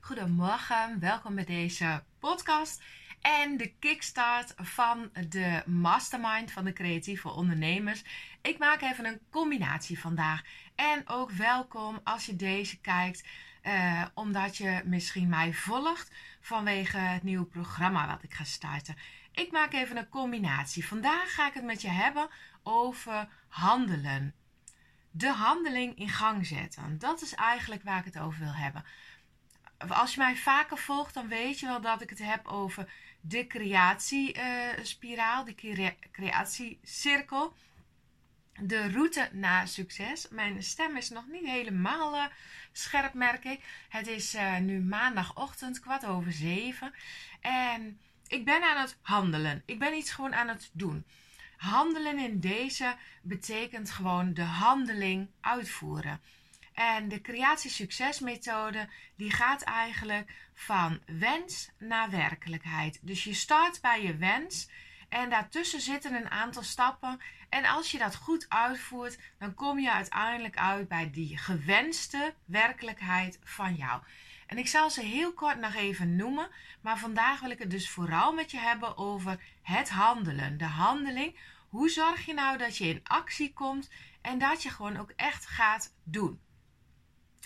Goedemorgen, welkom bij deze podcast en de kickstart van de mastermind van de creatieve ondernemers. Ik maak even een combinatie vandaag en ook welkom als je deze kijkt. Uh, omdat je misschien mij volgt vanwege het nieuwe programma wat ik ga starten. Ik maak even een combinatie. Vandaag ga ik het met je hebben over handelen. De handeling in gang zetten. Dat is eigenlijk waar ik het over wil hebben. Als je mij vaker volgt, dan weet je wel dat ik het heb over de creatiespiraal, uh, de creatiecirkel. De route naar succes. Mijn stem is nog niet helemaal uh, scherp, merk ik. Het is uh, nu maandagochtend, kwart over zeven. En ik ben aan het handelen. Ik ben iets gewoon aan het doen. Handelen in deze betekent gewoon de handeling uitvoeren. En de creatie-succesmethode die gaat eigenlijk van wens naar werkelijkheid. Dus je start bij je wens en daartussen zitten een aantal stappen. En als je dat goed uitvoert, dan kom je uiteindelijk uit bij die gewenste werkelijkheid van jou. En ik zal ze heel kort nog even noemen, maar vandaag wil ik het dus vooral met je hebben over het handelen, de handeling. Hoe zorg je nou dat je in actie komt en dat je gewoon ook echt gaat doen?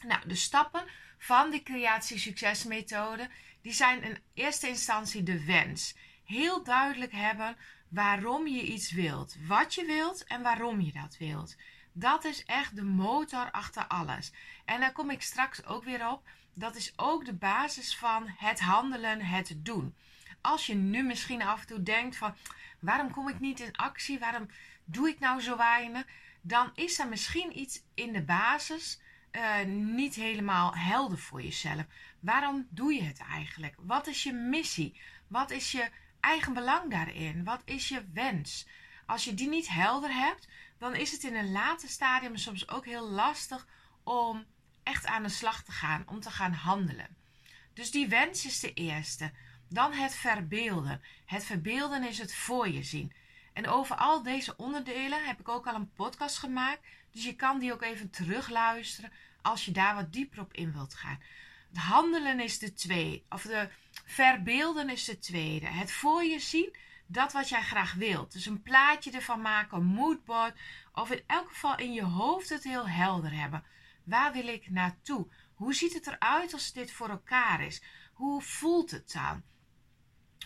Nou, de stappen van de creatie-succesmethode, die zijn in eerste instantie de wens. Heel duidelijk hebben waarom je iets wilt, wat je wilt en waarom je dat wilt. Dat is echt de motor achter alles. En daar kom ik straks ook weer op. Dat is ook de basis van het handelen, het doen. Als je nu misschien af en toe denkt van waarom kom ik niet in actie? Waarom doe ik nou zo weinig? Dan is er misschien iets in de basis uh, niet helemaal helder voor jezelf. Waarom doe je het eigenlijk? Wat is je missie? Wat is je eigen belang daarin? Wat is je wens? Als je die niet helder hebt, dan is het in een later stadium soms ook heel lastig om echt aan de slag te gaan, om te gaan handelen. Dus die wens is de eerste. Dan het verbeelden. Het verbeelden is het voor je zien. En over al deze onderdelen heb ik ook al een podcast gemaakt. Dus je kan die ook even terugluisteren als je daar wat dieper op in wilt gaan. Het handelen is de tweede, of de verbeelden is de tweede. Het voor je zien, dat wat jij graag wilt. Dus een plaatje ervan maken, een moodboard, of in elk geval in je hoofd het heel helder hebben. Waar wil ik naartoe? Hoe ziet het eruit als dit voor elkaar is? Hoe voelt het dan?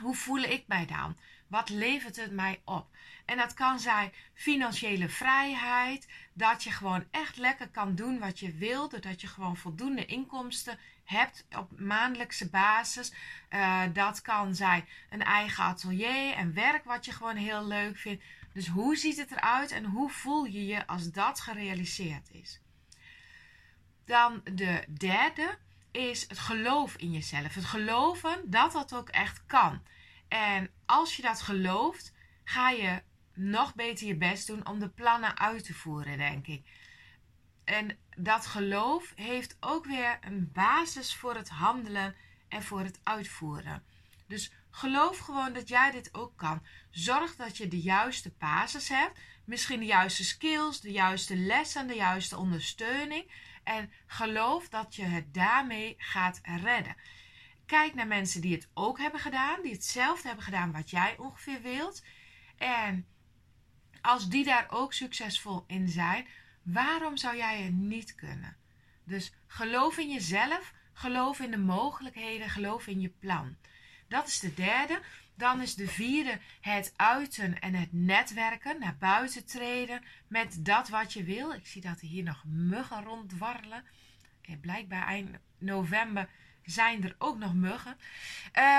Hoe voel ik mij dan? Wat levert het mij op? En dat kan zijn financiële vrijheid, dat je gewoon echt lekker kan doen wat je wilt, dat je gewoon voldoende inkomsten hebt op maandelijkse basis. Uh, dat kan zijn een eigen atelier en werk wat je gewoon heel leuk vindt. Dus hoe ziet het eruit en hoe voel je je als dat gerealiseerd is? Dan de derde is het geloof in jezelf. Het geloven dat dat ook echt kan. En als je dat gelooft, ga je nog beter je best doen om de plannen uit te voeren, denk ik. En dat geloof heeft ook weer een basis voor het handelen en voor het uitvoeren. Dus geloof gewoon dat jij dit ook kan. Zorg dat je de juiste basis hebt, misschien de juiste skills, de juiste lessen, de juiste ondersteuning. En geloof dat je het daarmee gaat redden. Kijk naar mensen die het ook hebben gedaan, die hetzelfde hebben gedaan wat jij ongeveer wilt. En als die daar ook succesvol in zijn, waarom zou jij het niet kunnen? Dus geloof in jezelf, geloof in de mogelijkheden, geloof in je plan. Dat is de derde. Dan is de vierde het uiten en het netwerken, naar buiten treden met dat wat je wil. Ik zie dat er hier nog muggen ronddwarrelen. En blijkbaar eind november zijn er ook nog muggen.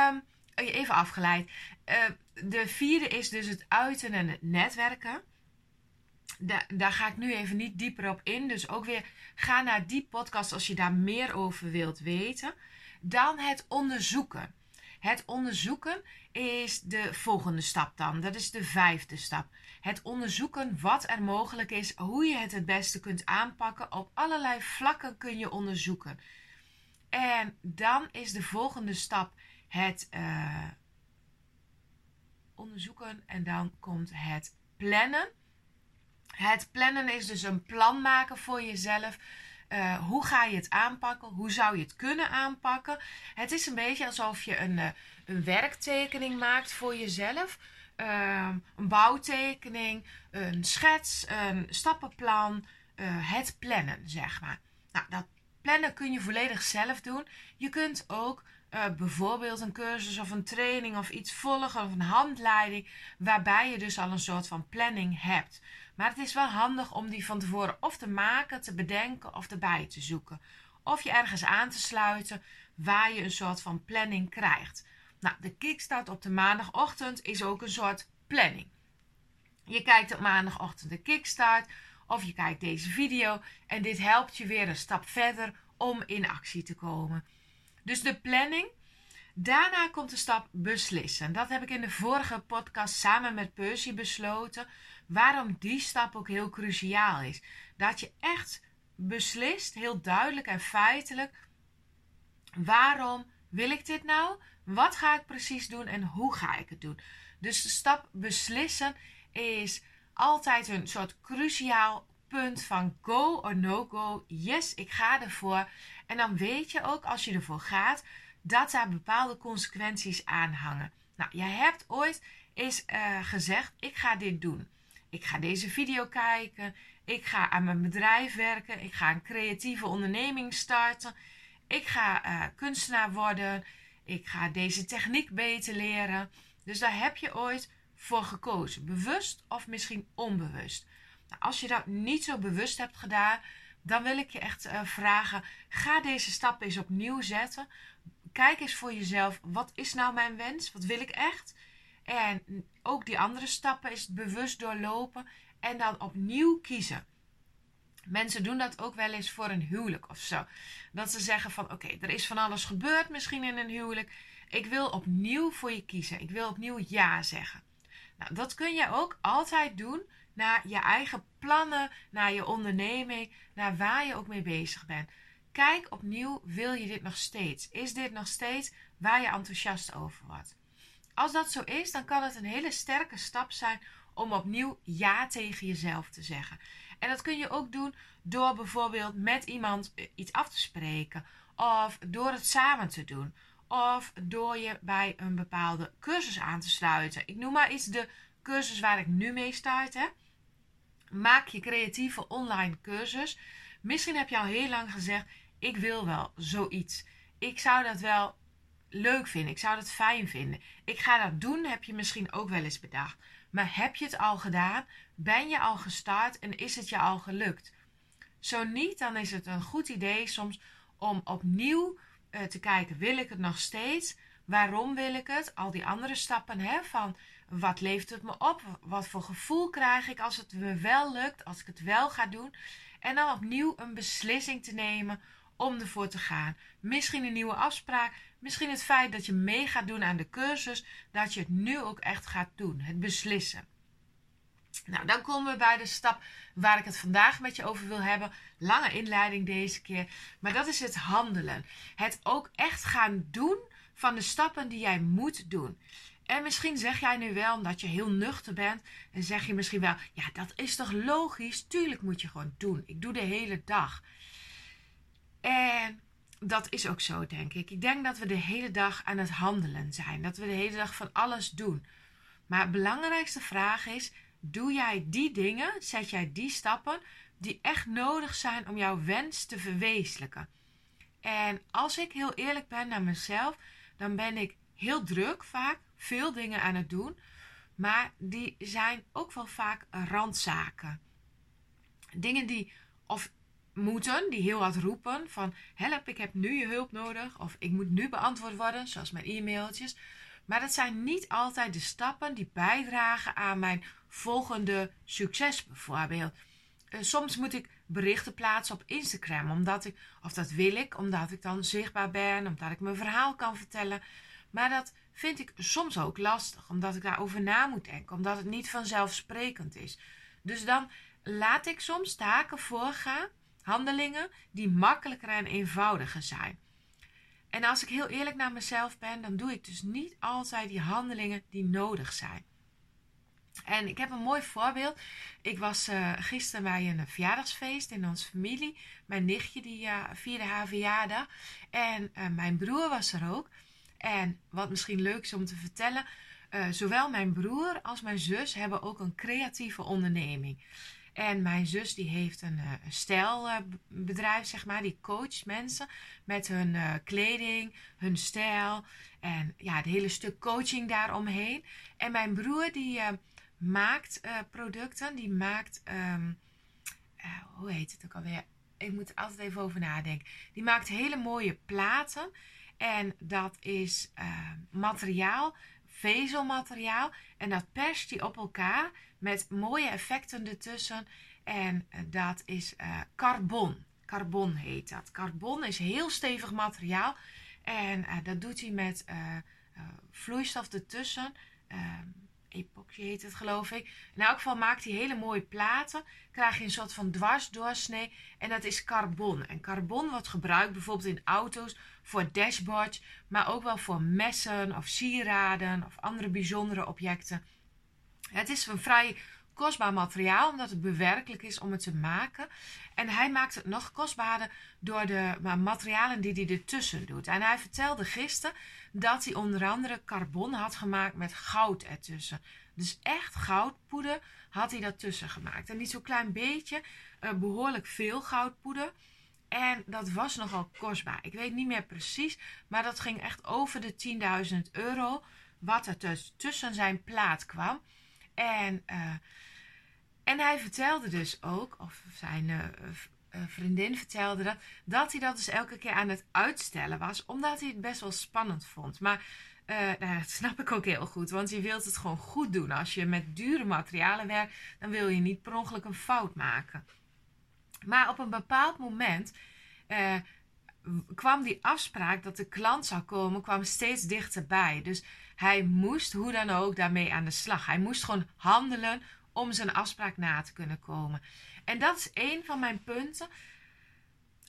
Um, even afgeleid. Uh, de vierde is dus het uiten en het netwerken. daar ga ik nu even niet dieper op in. Dus ook weer ga naar die podcast als je daar meer over wilt weten. Dan het onderzoeken. Het onderzoeken is de volgende stap dan. Dat is de vijfde stap. Het onderzoeken wat er mogelijk is, hoe je het het beste kunt aanpakken. Op allerlei vlakken kun je onderzoeken. En dan is de volgende stap het uh, onderzoeken en dan komt het plannen. Het plannen is dus een plan maken voor jezelf. Uh, hoe ga je het aanpakken? Hoe zou je het kunnen aanpakken? Het is een beetje alsof je een, uh, een werktekening maakt voor jezelf. Uh, een bouwtekening, een schets, een stappenplan, het plannen, zeg maar. Nou, dat plannen kun je volledig zelf doen. Je kunt ook bijvoorbeeld een cursus of een training of iets volgen of een handleiding, waarbij je dus al een soort van planning hebt. Maar het is wel handig om die van tevoren of te maken, te bedenken of erbij te zoeken. Of je ergens aan te sluiten waar je een soort van planning krijgt. Nou, de kickstart op de maandagochtend is ook een soort planning. Je kijkt op maandagochtend de kickstart of je kijkt deze video en dit helpt je weer een stap verder om in actie te komen. Dus de planning. Daarna komt de stap beslissen. Dat heb ik in de vorige podcast samen met Percy besloten waarom die stap ook heel cruciaal is. Dat je echt beslist, heel duidelijk en feitelijk, waarom wil ik dit nou? Wat ga ik precies doen en hoe ga ik het doen? Dus de stap beslissen is altijd een soort cruciaal punt van go or no go. Yes, ik ga ervoor. En dan weet je ook als je ervoor gaat dat daar bepaalde consequenties aan hangen. Nou, jij hebt ooit eens uh, gezegd: ik ga dit doen. Ik ga deze video kijken. Ik ga aan mijn bedrijf werken. Ik ga een creatieve onderneming starten. Ik ga uh, kunstenaar worden. Ik ga deze techniek beter leren. Dus daar heb je ooit voor gekozen. Bewust of misschien onbewust. Nou, als je dat niet zo bewust hebt gedaan, dan wil ik je echt uh, vragen: ga deze stappen eens opnieuw zetten. Kijk eens voor jezelf: wat is nou mijn wens? Wat wil ik echt? En ook die andere stappen is bewust doorlopen en dan opnieuw kiezen. Mensen doen dat ook wel eens voor een huwelijk of zo. Dat ze zeggen van oké, er is van alles gebeurd misschien in een huwelijk. Ik wil opnieuw voor je kiezen. Ik wil opnieuw ja zeggen. Nou, dat kun je ook altijd doen naar je eigen plannen, naar je onderneming, naar waar je ook mee bezig bent. Kijk opnieuw, wil je dit nog steeds? Is dit nog steeds waar je enthousiast over wordt? Als dat zo is, dan kan het een hele sterke stap zijn om opnieuw ja tegen jezelf te zeggen. En dat kun je ook doen door bijvoorbeeld met iemand eh, iets af te spreken, of door het samen te doen, of door je bij een bepaalde cursus aan te sluiten. Ik noem maar iets de cursus waar ik nu mee start. Hè. Maak je creatieve online cursus. Misschien heb je al heel lang gezegd: ik wil wel zoiets. Ik zou dat wel leuk vinden. Ik zou dat fijn vinden. Ik ga dat doen, heb je misschien ook wel eens bedacht. Maar heb je het al gedaan? Ben je al gestart en is het je al gelukt? Zo niet, dan is het een goed idee soms om opnieuw uh, te kijken: wil ik het nog steeds? Waarom wil ik het? Al die andere stappen hè, van wat levert het me op? Wat voor gevoel krijg ik als het me wel lukt, als ik het wel ga doen? En dan opnieuw een beslissing te nemen om ervoor te gaan. Misschien een nieuwe afspraak, misschien het feit dat je mee gaat doen aan de cursus, dat je het nu ook echt gaat doen, het beslissen. Nou, dan komen we bij de stap waar ik het vandaag met je over wil hebben. Lange inleiding deze keer, maar dat is het handelen. Het ook echt gaan doen van de stappen die jij moet doen. En misschien zeg jij nu wel, omdat je heel nuchter bent, en zeg je misschien wel: ja, dat is toch logisch? Tuurlijk moet je gewoon doen. Ik doe de hele dag. En dat is ook zo, denk ik. Ik denk dat we de hele dag aan het handelen zijn. Dat we de hele dag van alles doen. Maar de belangrijkste vraag is: doe jij die dingen, zet jij die stappen die echt nodig zijn om jouw wens te verwezenlijken? En als ik heel eerlijk ben naar mezelf, dan ben ik heel druk vaak, veel dingen aan het doen. Maar die zijn ook wel vaak randzaken. Dingen die of moeten, die heel hard roepen van help, ik heb nu je hulp nodig of ik moet nu beantwoord worden, zoals mijn e-mailtjes. Maar dat zijn niet altijd de stappen die bijdragen aan mijn volgende succes bijvoorbeeld. Uh, soms moet ik berichten plaatsen op Instagram, omdat ik, of dat wil ik, omdat ik dan zichtbaar ben, omdat ik mijn verhaal kan vertellen. Maar dat vind ik soms ook lastig, omdat ik daarover na moet denken, omdat het niet vanzelfsprekend is. Dus dan laat ik soms taken voorgaan Handelingen die makkelijker en eenvoudiger zijn. En als ik heel eerlijk naar mezelf ben, dan doe ik dus niet altijd die handelingen die nodig zijn. En ik heb een mooi voorbeeld. Ik was uh, gisteren bij een verjaardagsfeest in onze familie. Mijn nichtje die uh, vierde haar verjaardag. En uh, mijn broer was er ook. En wat misschien leuk is om te vertellen. zowel mijn broer als mijn zus hebben ook een creatieve onderneming. En mijn zus die heeft een, een stijlbedrijf, zeg maar. Die coacht mensen met hun kleding, hun stijl. En ja, het hele stuk coaching daaromheen. En mijn broer die maakt producten. Die maakt, uh, hoe heet het ook alweer? Ik moet er altijd even over nadenken. Die maakt hele mooie platen. En dat is materiaal, vezelmateriaal. En dat perst die op elkaar met mooie effecten ertussen. En dat is carbon. Carbon heet dat. Carbon is heel stevig materiaal. En dat doet hij met vloeistof ertussen. Ehm, epoxy heet het geloof ik. In elk geval maakt hij hele mooie platen. Krijg je een soort van dwarsdoorsnee. En dat is carbon. En carbon wordt gebruikt bijvoorbeeld in auto's voor dashboards. Maar ook wel voor messen of sieraden of andere bijzondere objecten. Het is een vrij kostbaar materiaal, omdat het bewerkelijk is om het te maken. En hij maakt het nog kostbaarder door de materialen die hij ertussen doet. En hij vertelde gisteren dat hij onder andere carbon had gemaakt met goud ertussen. Dus echt goudpoeder had hij daartussen gemaakt. En niet zo'n klein beetje, uh, behoorlijk veel goudpoeder. En dat was nogal kostbaar. Ik weet niet meer precies, maar dat ging echt over de 10.000 euro. Wat er tussen zijn plaat kwam. En, uh, en hij vertelde dus ook, of zijn uh, vriendin vertelde dat, dat hij dat dus elke keer aan het uitstellen was, omdat hij het best wel spannend vond. Maar nou, dat snap ik ook heel goed, want je wilt het gewoon goed doen. Als je met dure materialen werkt, dan wil je niet per ongeluk een fout maken. Maar op een bepaald moment kwam die afspraak dat de klant zou komen, kwam steeds dichterbij. Dus hij moest hoe dan ook daarmee aan de slag. Hij moest gewoon handelen om zijn afspraak na te kunnen komen. En dat is een van mijn punten.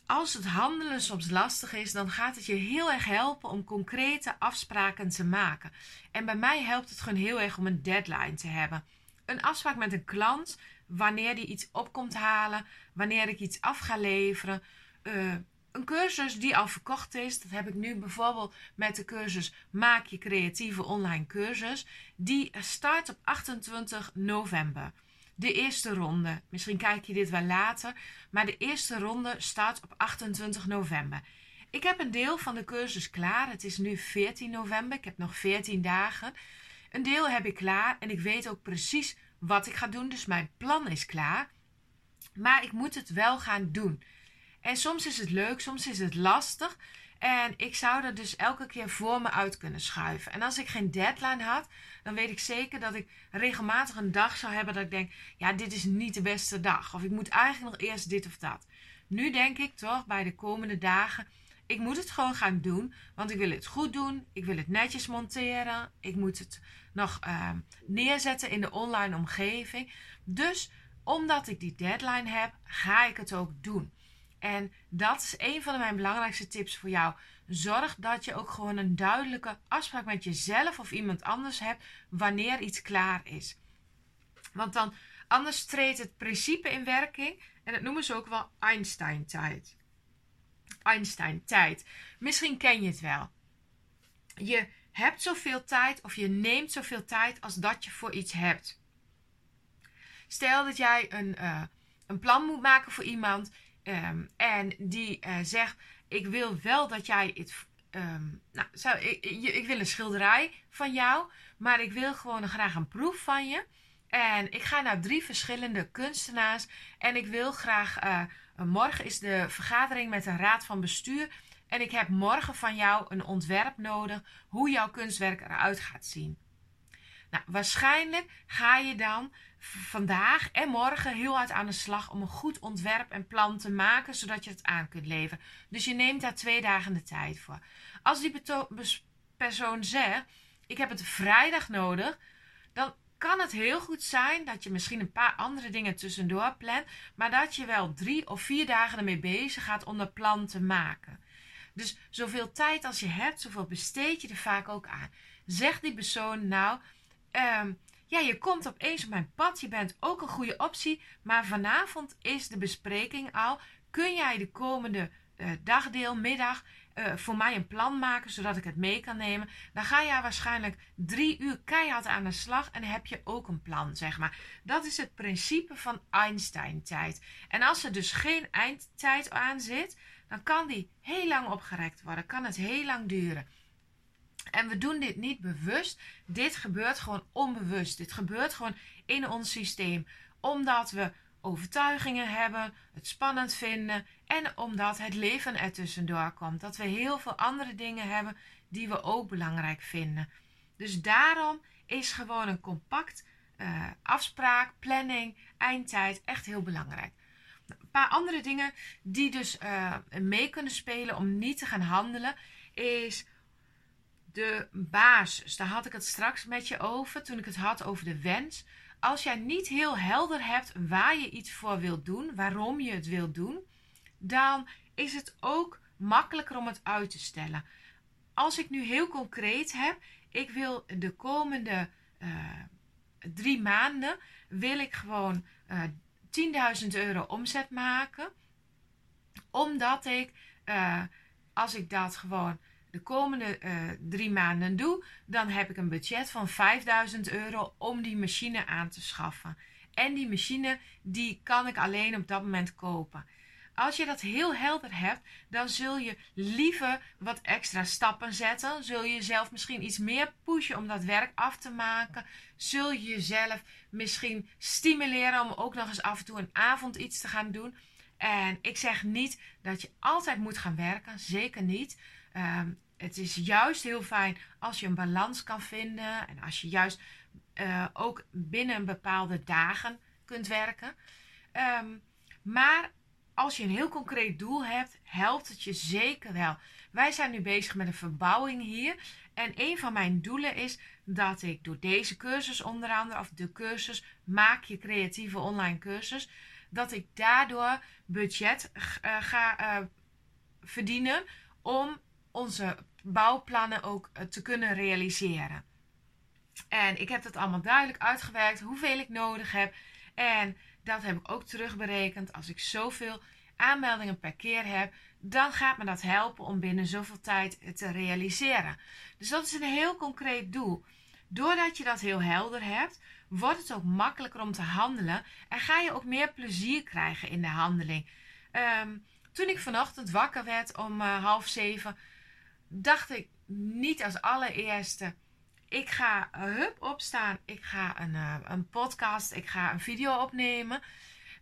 Als het handelen soms lastig is, dan gaat het je heel erg helpen om concrete afspraken te maken. En bij mij helpt het gewoon heel erg om een deadline te hebben. Een afspraak met een klant, wanneer die iets op komt halen, wanneer ik iets af ga leveren. Uh, een cursus die al verkocht is, dat heb ik nu bijvoorbeeld met de cursus Maak je creatieve online cursus. Die start op 28 november. De eerste ronde. Misschien kijk je dit wel later, maar de eerste ronde start op 28 november. Ik heb een deel van de cursus klaar. Het is nu 14 november. Ik heb nog 14 dagen. Een deel heb ik klaar en ik weet ook precies wat ik ga doen. Dus mijn plan is klaar. Maar ik moet het wel gaan doen. En soms is het leuk, soms is het lastig. En ik zou dat dus elke keer voor me uit kunnen schuiven. En als ik geen deadline had, dan weet ik zeker dat ik regelmatig een dag zou hebben dat ik denk: ja, dit is niet de beste dag. Of ik moet eigenlijk nog eerst dit of dat. Nu denk ik toch bij de komende dagen: ik moet het gewoon gaan doen. Want ik wil het goed doen. Ik wil het netjes monteren. Ik moet het nog uh, neerzetten in de online omgeving. Dus omdat ik die deadline heb, ga ik het ook doen. En dat is een van mijn belangrijkste tips voor jou. Zorg dat je ook gewoon een duidelijke afspraak met jezelf of iemand anders hebt wanneer iets klaar is. Want dan anders treedt het principe in werking en dat noemen ze ook wel Einstein-tijd. Einstein-tijd. Misschien ken je het wel. Je hebt zoveel tijd of je neemt zoveel tijd als dat je voor iets hebt. Stel dat jij een, uh, een plan moet maken voor iemand Ehm, en die uh, zegt: Ik wil wel dat jij het. Um, nou, ik, ik, wil een schilderij van jou, maar ik wil gewoon graag een proef van je. En ik ga naar drie verschillende kunstenaars. En ik wil graag. Uh, morgen is de vergadering met de raad van bestuur. En ik heb morgen van jou een ontwerp nodig hoe jouw kunstwerk eruit gaat zien. Nou, waarschijnlijk ga je dan vandaag en morgen heel hard aan de slag om een goed ontwerp en plan te maken, zodat je het aan kunt leveren. Dus je neemt daar twee dagen de tijd voor. Als die persoon zegt: Ik heb het vrijdag nodig, dan kan het heel goed zijn dat je misschien een paar andere dingen tussendoor plant, maar dat je wel drie of vier dagen ermee bezig gaat om dat plan te maken. Dus zoveel tijd als je hebt, zoveel besteed je er vaak ook aan. Zeg die persoon nou. Um, ja, je komt opeens op mijn pad. Je bent ook een goede optie. Maar vanavond is de bespreking al. Kun jij de komende uh, dagdeel, middag, uh, voor mij een plan maken zodat ik het mee kan nemen. Dan ga je waarschijnlijk drie uur keihard aan de slag en heb je ook een plan, zeg maar. Dat is het principe van Einstein-tijd. En als er dus geen eindtijd aan zit, dan kan die heel lang opgerekt worden, kan het heel lang duren. En we doen dit niet bewust. Dit gebeurt gewoon onbewust. Dit gebeurt gewoon in ons systeem. Omdat we overtuigingen hebben, het spannend vinden en omdat het leven er tussendoor komt. Dat we heel veel andere dingen hebben die we ook belangrijk vinden. Dus daarom is gewoon een compact uh, afspraak, planning, eindtijd echt heel belangrijk. Een paar andere dingen die dus uh, mee kunnen spelen om niet te gaan handelen is de basis. Daar had ik het straks met je over toen ik het had over de wens. Als jij niet heel helder hebt waar je iets voor wilt doen, waarom je het wilt doen, dan is het ook makkelijker om het uit te stellen. Als ik nu heel concreet heb, ik wil de komende uh, drie maanden, wil ik gewoon uh, eh, 10.000 euro omzet maken. Omdat ik, uh, als ik dat gewoon de komende uh, drie maanden doe, dan heb ik een budget van 5000 euro om die machine aan te schaffen. En die machine die kan ik alleen op dat moment kopen. Als je dat heel helder hebt, dan zul je liever wat extra stappen zetten. Zul je jezelf misschien iets meer pushen om dat werk af te maken. Zul je jezelf misschien stimuleren om ook nog eens af en toe een avond iets te gaan doen. En ik zeg niet dat je altijd moet gaan werken, zeker niet. Um, het is juist heel fijn als je een balans kan vinden en als je juist uh, ook binnen bepaalde dagen kunt werken. Um, maar als je een heel concreet doel hebt, helpt het je zeker wel. Wij zijn nu bezig met een verbouwing hier. En een van mijn doelen is dat ik door deze cursus onder andere, of de cursus Maak je creatieve online cursus, dat ik daardoor budget uh, ga uh, verdienen om onze bouwplannen ook uh, te kunnen realiseren. En ik heb dat allemaal duidelijk uitgewerkt, hoeveel ik nodig heb. En dat heb ik ook terugberekend. Als ik zoveel aanmeldingen per keer heb, dan gaat me dat helpen om binnen zoveel tijd te realiseren. Dus dat is een heel concreet doel. Doordat je dat heel helder hebt, wordt het ook makkelijker om te handelen en ga je ook meer plezier krijgen in de handeling. Um, toen ik vanochtend wakker werd om uh, half zeven, dacht ik niet als allereerste. Ik ga hup opstaan. Ik ga een, uh, een podcast. Ik ga een video opnemen.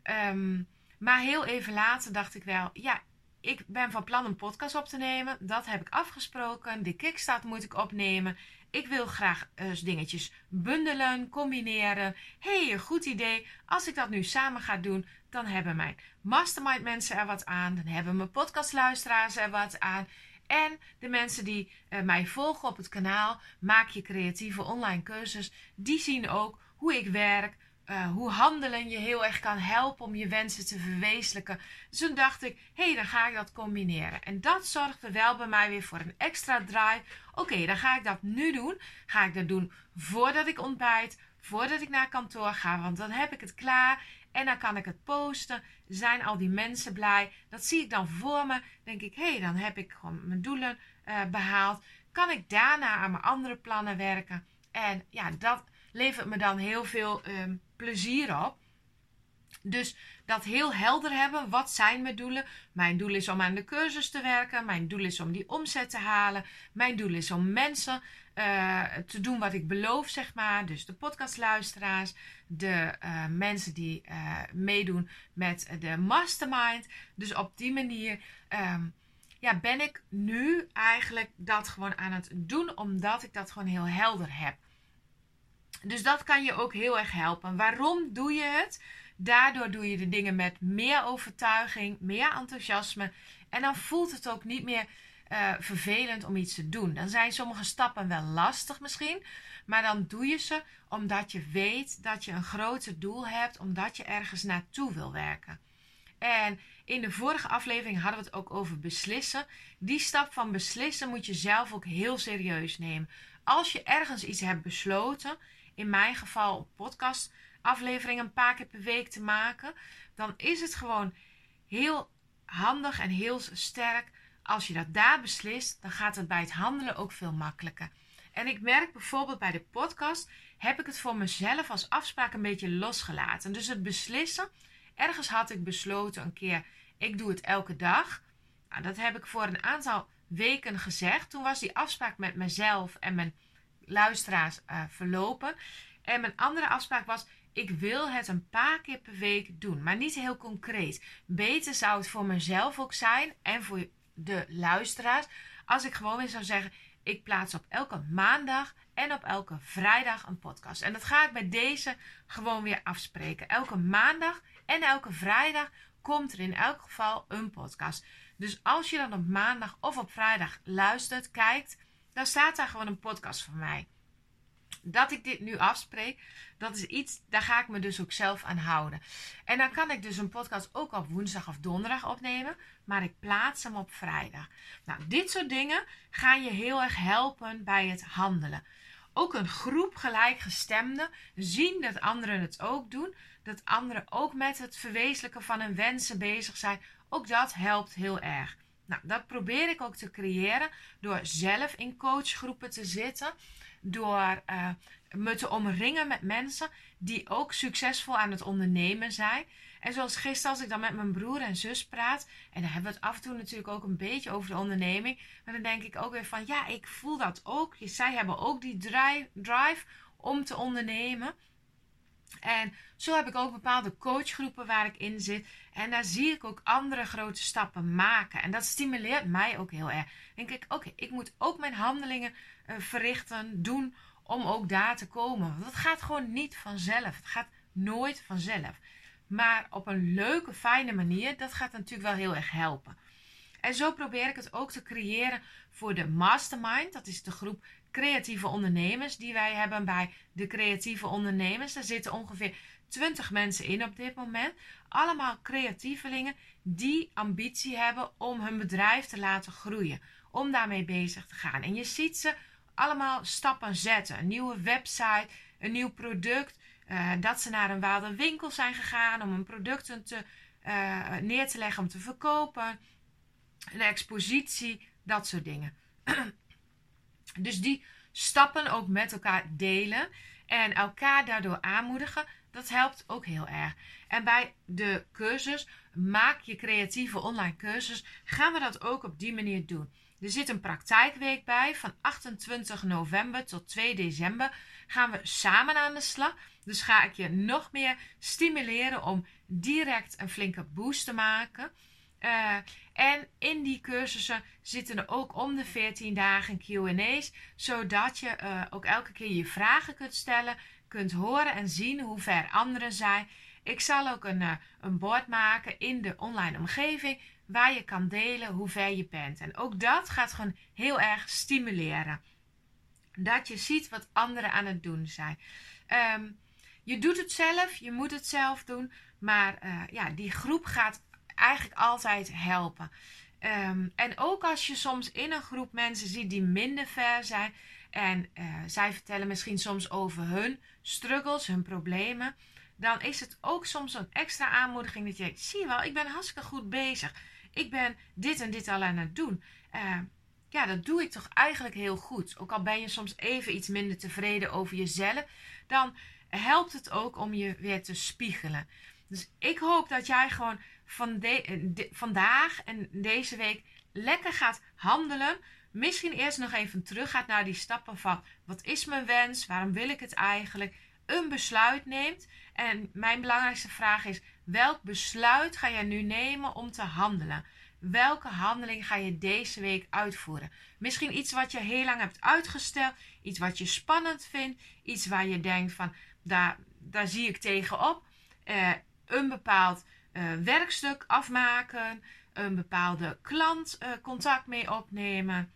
Um, maar heel even later dacht ik wel. Ja, ik ben van plan een podcast op te nemen. Dat heb ik afgesproken. De kickstart moet ik opnemen. Ik wil graag uh, dingetjes bundelen, combineren. hey, goed idee. Als ik dat nu samen ga doen, dan hebben mijn mastermind mensen er wat aan. Dan hebben mijn podcastluisteraars er wat aan. En de mensen die uh, mij volgen op het kanaal, maak je creatieve online cursus, die zien ook hoe ik werk, uh, hoe handelen je heel erg kan helpen om je wensen te verwezenlijken. Dus toen dacht ik, hé, hey, dan ga ik dat combineren. En dat zorgde wel bij mij weer voor een extra drive. Oké, dan ga ik dat nu doen. Ga ik dat doen voordat ik ontbijt, voordat ik naar kantoor ga, want dan heb ik het klaar. En dan kan ik het posten. Zijn al die mensen blij? Dat zie ik dan voor me. Denk ik, hé, hey, dan heb ik gewoon mijn doelen uh, behaald. Kan ik daarna aan mijn andere plannen werken? En ja, dat levert me dan heel veel um, plezier op. Dus dat heel helder hebben. Wat zijn mijn doelen? Mijn doel is om aan de cursus te werken. Mijn doel is om die omzet te halen. Mijn doel is om mensen uh, te doen wat ik beloof, zeg maar. Dus de podcastluisteraars, de uh, mensen die uh, meedoen met de mastermind. Dus op die manier um, ja, ben ik nu eigenlijk dat gewoon aan het doen, omdat ik dat gewoon heel helder heb. Dus dat kan je ook heel erg helpen. Waarom doe je het? Daardoor doe je de dingen met meer overtuiging, meer enthousiasme. En dan voelt het ook niet meer uh, vervelend om iets te doen. Dan zijn sommige stappen wel lastig misschien. Maar dan doe je ze omdat je weet dat je een groter doel hebt, omdat je ergens naartoe wil werken. En in de vorige aflevering hadden we het ook over beslissen. Die stap van beslissen moet je zelf ook heel serieus nemen. Als je ergens iets hebt besloten in mijn geval een podcast aflevering een paar keer per week te maken, dan is het gewoon heel handig en heel sterk. Als je dat daar beslist, dan gaat het bij het handelen ook veel makkelijker. En ik merk bijvoorbeeld bij de podcast, heb ik het voor mezelf als afspraak een beetje losgelaten. Dus het beslissen, ergens had ik besloten een keer, ik doe het elke dag. Nou, dat heb ik voor een aantal weken gezegd. Toen was die afspraak met mezelf en mijn luisteraars uh, verlopen. En mijn andere afspraak was: ik wil het een paar keer per week doen, maar niet heel concreet. Beter zou het voor mezelf ook zijn en voor de luisteraars als ik gewoon weer zou zeggen: ik plaats op elke maandag en op elke vrijdag een podcast. En dat ga ik bij deze gewoon weer afspreken. Elke maandag en elke vrijdag komt er in elk geval een podcast. Dus als je dan op maandag of op vrijdag luistert, kijkt, dan staat daar gewoon een podcast van mij. Dat ik dit nu afspreek, dat is iets, daar ga ik me dus ook zelf aan houden. En dan kan ik dus een podcast ook op woensdag of donderdag opnemen, maar ik plaats hem op vrijdag. Nou, dit soort dingen gaan je heel erg helpen bij het handelen. Ook een groep gelijkgestemden zien dat anderen het ook doen, dat anderen ook met het verwezenlijken van hun wensen bezig zijn. Ook dat helpt heel erg. Nou, dat probeer ik ook te creëren door zelf in coachgroepen te zitten. Door uh, me te omringen met mensen die ook succesvol aan het ondernemen zijn. En zoals gisteren als ik dan met mijn broer en zus praat. En dan hebben we het af en toe natuurlijk ook een beetje over de onderneming. Maar dan denk ik ook weer van ja, ik voel dat ook. Zij hebben ook die drive, om te ondernemen. En zo heb ik ook bepaalde coachgroepen waar ik in zit. En daar zie ik ook andere grote stappen maken. En dat stimuleert mij ook heel erg. denk ik, oké, ik moet ook mijn handelingen verrichten, doen om ook daar te komen. Want dat gaat gewoon niet vanzelf. Het gaat nooit vanzelf. Maar op een leuke, fijne manier, dat gaat natuurlijk wel heel erg helpen. En zo probeer ik het ook te creëren voor de mastermind. Dat is de groep creatieve ondernemers die wij hebben bij de creatieve ondernemers. Daar zitten ongeveer 20 mensen in op dit moment. Allemaal creatievelingen die ambitie hebben om hun bedrijf te laten groeien. Om daarmee bezig te gaan. En je ziet ze allemaal stappen zetten. Een nieuwe website, een nieuw product. Uh, dat ze naar een bepaalde winkel zijn gegaan om hun producten te, uh, neer te leggen om te verkopen. Een expositie, dat soort dingen. dus die stappen ook met elkaar delen en elkaar daardoor aanmoedigen, dat helpt ook heel erg. En bij de cursus, maak je creatieve online cursus, gaan we dat ook op die manier doen. Er zit een praktijkweek bij van 28 november tot 2 december. Gaan we samen aan de slag. Dus ga ik je nog meer stimuleren om direct een flinke boost te maken. Uh, en in die cursussen zitten er ook om de 14 dagen QA's, zodat je uh, ook elke keer je vragen kunt stellen, kunt horen en zien hoe ver anderen zijn. Ik zal ook een, uh, een bord maken in de online omgeving waar je kan delen hoe ver je bent. En ook dat gaat gewoon heel erg stimuleren. Dat je ziet wat anderen aan het doen zijn. Um, je doet het zelf, je moet het zelf doen. Maar uh, ja, die groep gaat eigenlijk altijd helpen. Um, en ook als je soms in een groep mensen ziet die minder ver zijn. En uh, zij vertellen misschien soms over hun struggles, hun problemen. Dan is het ook soms een extra aanmoediging dat je zie je wel, ik ben hartstikke goed bezig. Ik ben dit en dit al aan het doen. Uh, ja, dat doe ik toch eigenlijk heel goed. Ook al ben je soms even iets minder tevreden over jezelf. Dan helpt het ook om je weer te spiegelen. Dus ik hoop dat jij gewoon van de, vandaag en deze week lekker gaat handelen. Misschien eerst nog even terug gaat naar die stappen van wat is mijn wens? Waarom wil ik het eigenlijk? Een besluit neemt. En mijn belangrijkste vraag is: welk besluit ga jij nu nemen om te handelen? Welke handeling ga je deze week uitvoeren? Misschien iets wat je heel lang hebt uitgesteld, iets wat je spannend vindt, iets waar je denkt van daar, daar zie ik tegenop. Uh, een bepaald uh, werkstuk afmaken, een bepaalde klant uh, contact mee opnemen,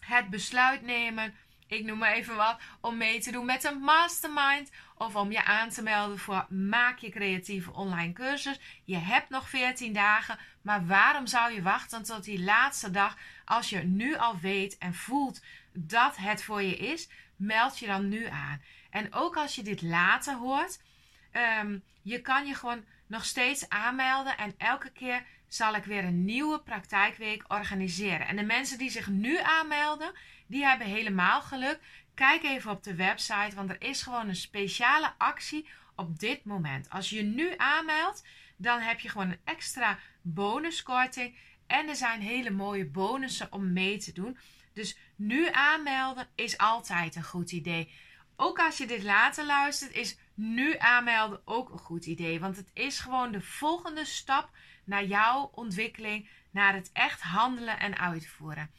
het besluit nemen, ik noem maar even wat, om mee te doen met een mastermind of om je aan te melden voor Maak je creatieve online cursus. Je hebt nog 14 dagen, maar waarom zou je wachten tot die laatste dag als je nu al weet en voelt dat het voor je is? Meld je dan nu aan. En ook als je dit later hoort, ehm, je kan je gewoon nog steeds aanmelden. En elke keer zal ik weer een nieuwe praktijkweek organiseren. En de mensen die zich nu aanmelden, die hebben helemaal geluk. Kijk even op de website, want er is gewoon een speciale actie op dit moment. Als je nu aanmeldt, dan heb je gewoon een extra bonuskorting. En er zijn hele mooie bonussen om mee te doen. Dus nu aanmelden is altijd een goed idee. Ook als je dit later luistert, is nu aanmelden ook een goed idee. Want het is gewoon de volgende stap naar jouw ontwikkeling, naar het echt handelen en uitvoeren.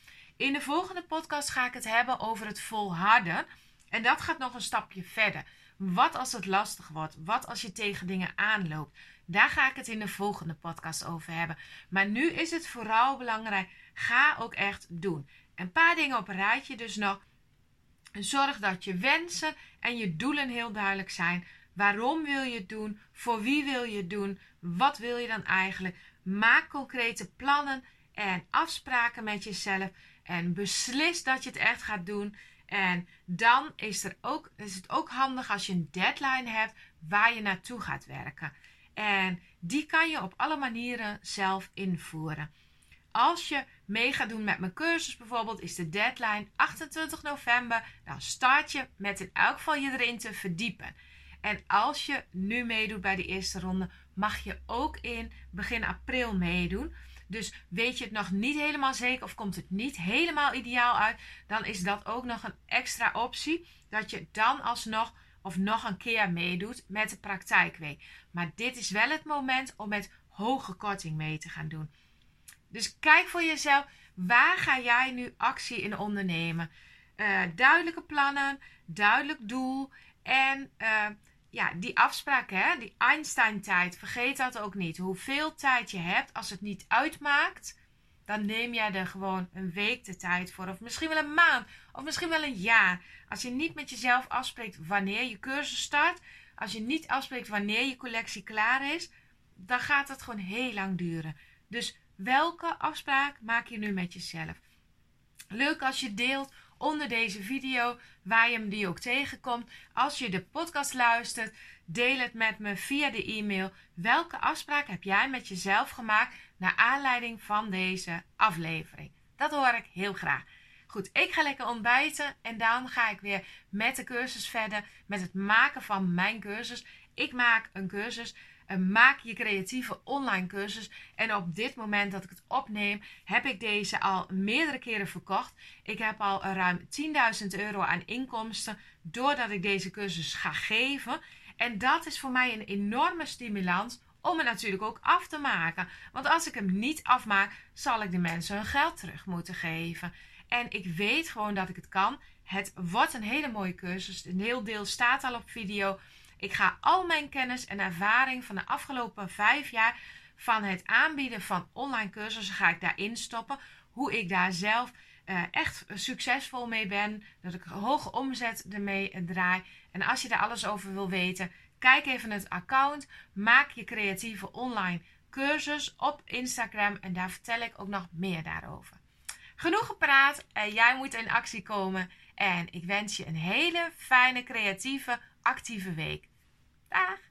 In de volgende podcast ga ik het hebben over het volharden. En dat gaat nog een stapje verder. Wat als het lastig wordt? Wat als je tegen dingen aanloopt? Daar ga ik het in de volgende podcast over hebben. Maar nu is het vooral belangrijk. Ga ook echt doen. Een paar dingen op een rijtje dus nog. Zorg dat je wensen en je doelen heel duidelijk zijn. Waarom wil je het doen? Voor wie wil je het doen? Wat wil je dan eigenlijk? Maak concrete plannen en afspraken met jezelf. En beslis dat je het echt gaat doen. En dan is, er ook, is het ook handig als je een deadline hebt waar je naartoe gaat werken. En die kan je op alle manieren zelf invoeren. Als je mee gaat doen met mijn cursus bijvoorbeeld, is de deadline 28 november. Dan start je met in elk geval je erin te verdiepen. En als je nu meedoet bij de eerste ronde, mag je ook in begin april meedoen. Dus weet je het nog niet helemaal zeker of komt het niet helemaal ideaal uit, dan is dat ook nog een extra optie. Dat je dan alsnog of nog een keer meedoet met de praktijkweek. Maar dit is wel het moment om met hoge korting mee te gaan doen. Dus kijk voor jezelf, waar ga jij nu actie in ondernemen? Uh, duidelijke plannen, duidelijk doel en uh, ja, die afspraken, hè, die Einstein-tijd, vergeet dat ook niet. Hoeveel tijd je hebt, als het niet uitmaakt, dan neem jij er gewoon een week de tijd voor. Of misschien wel een maand, of misschien wel een jaar. Als je niet met jezelf afspreekt wanneer je cursus start, als je niet afspreekt wanneer je collectie klaar is, dan gaat het gewoon heel lang duren. Dus welke afspraak maak je nu met jezelf? Leuk als je deelt onder deze video, waar je hem die ook tegenkomt. Als je de podcast luistert, deel het met me via de e-mail. Welke afspraak heb jij met jezelf gemaakt naar aanleiding van deze aflevering? Dat hoor ik heel graag. Goed, ik ga lekker ontbijten en dan ga ik weer met de cursus verder, met het maken van mijn cursus. Ik maak een cursus maak je creatieve online cursus. En op dit moment dat ik het opneem, heb ik deze al meerdere keren verkocht. Ik heb al ruim 10.000 euro aan inkomsten doordat ik deze cursus ga geven. En dat is voor mij een enorme stimulans om het natuurlijk ook af te maken. Want als ik hem niet afmaak, zal ik de mensen hun geld terug moeten geven. En ik weet gewoon dat ik het kan. Het wordt een hele mooie cursus. Een heel deel staat al op video. Ik ga al mijn kennis en ervaring van de afgelopen vijf jaar van het aanbieden van online cursussen ga ik daarin stoppen. Hoe ik daar zelf uh, echt succesvol mee ben. Dat ik hoge omzet ermee draai. En als je daar alles over wil weten, kijk even het account. Maak je creatieve online cursus op Instagram. En daar vertel ik ook nog meer daarover. Genoeg gepraat. Uh, jij moet in actie komen. En ik wens je een hele fijne, creatieve, actieve week. Dag!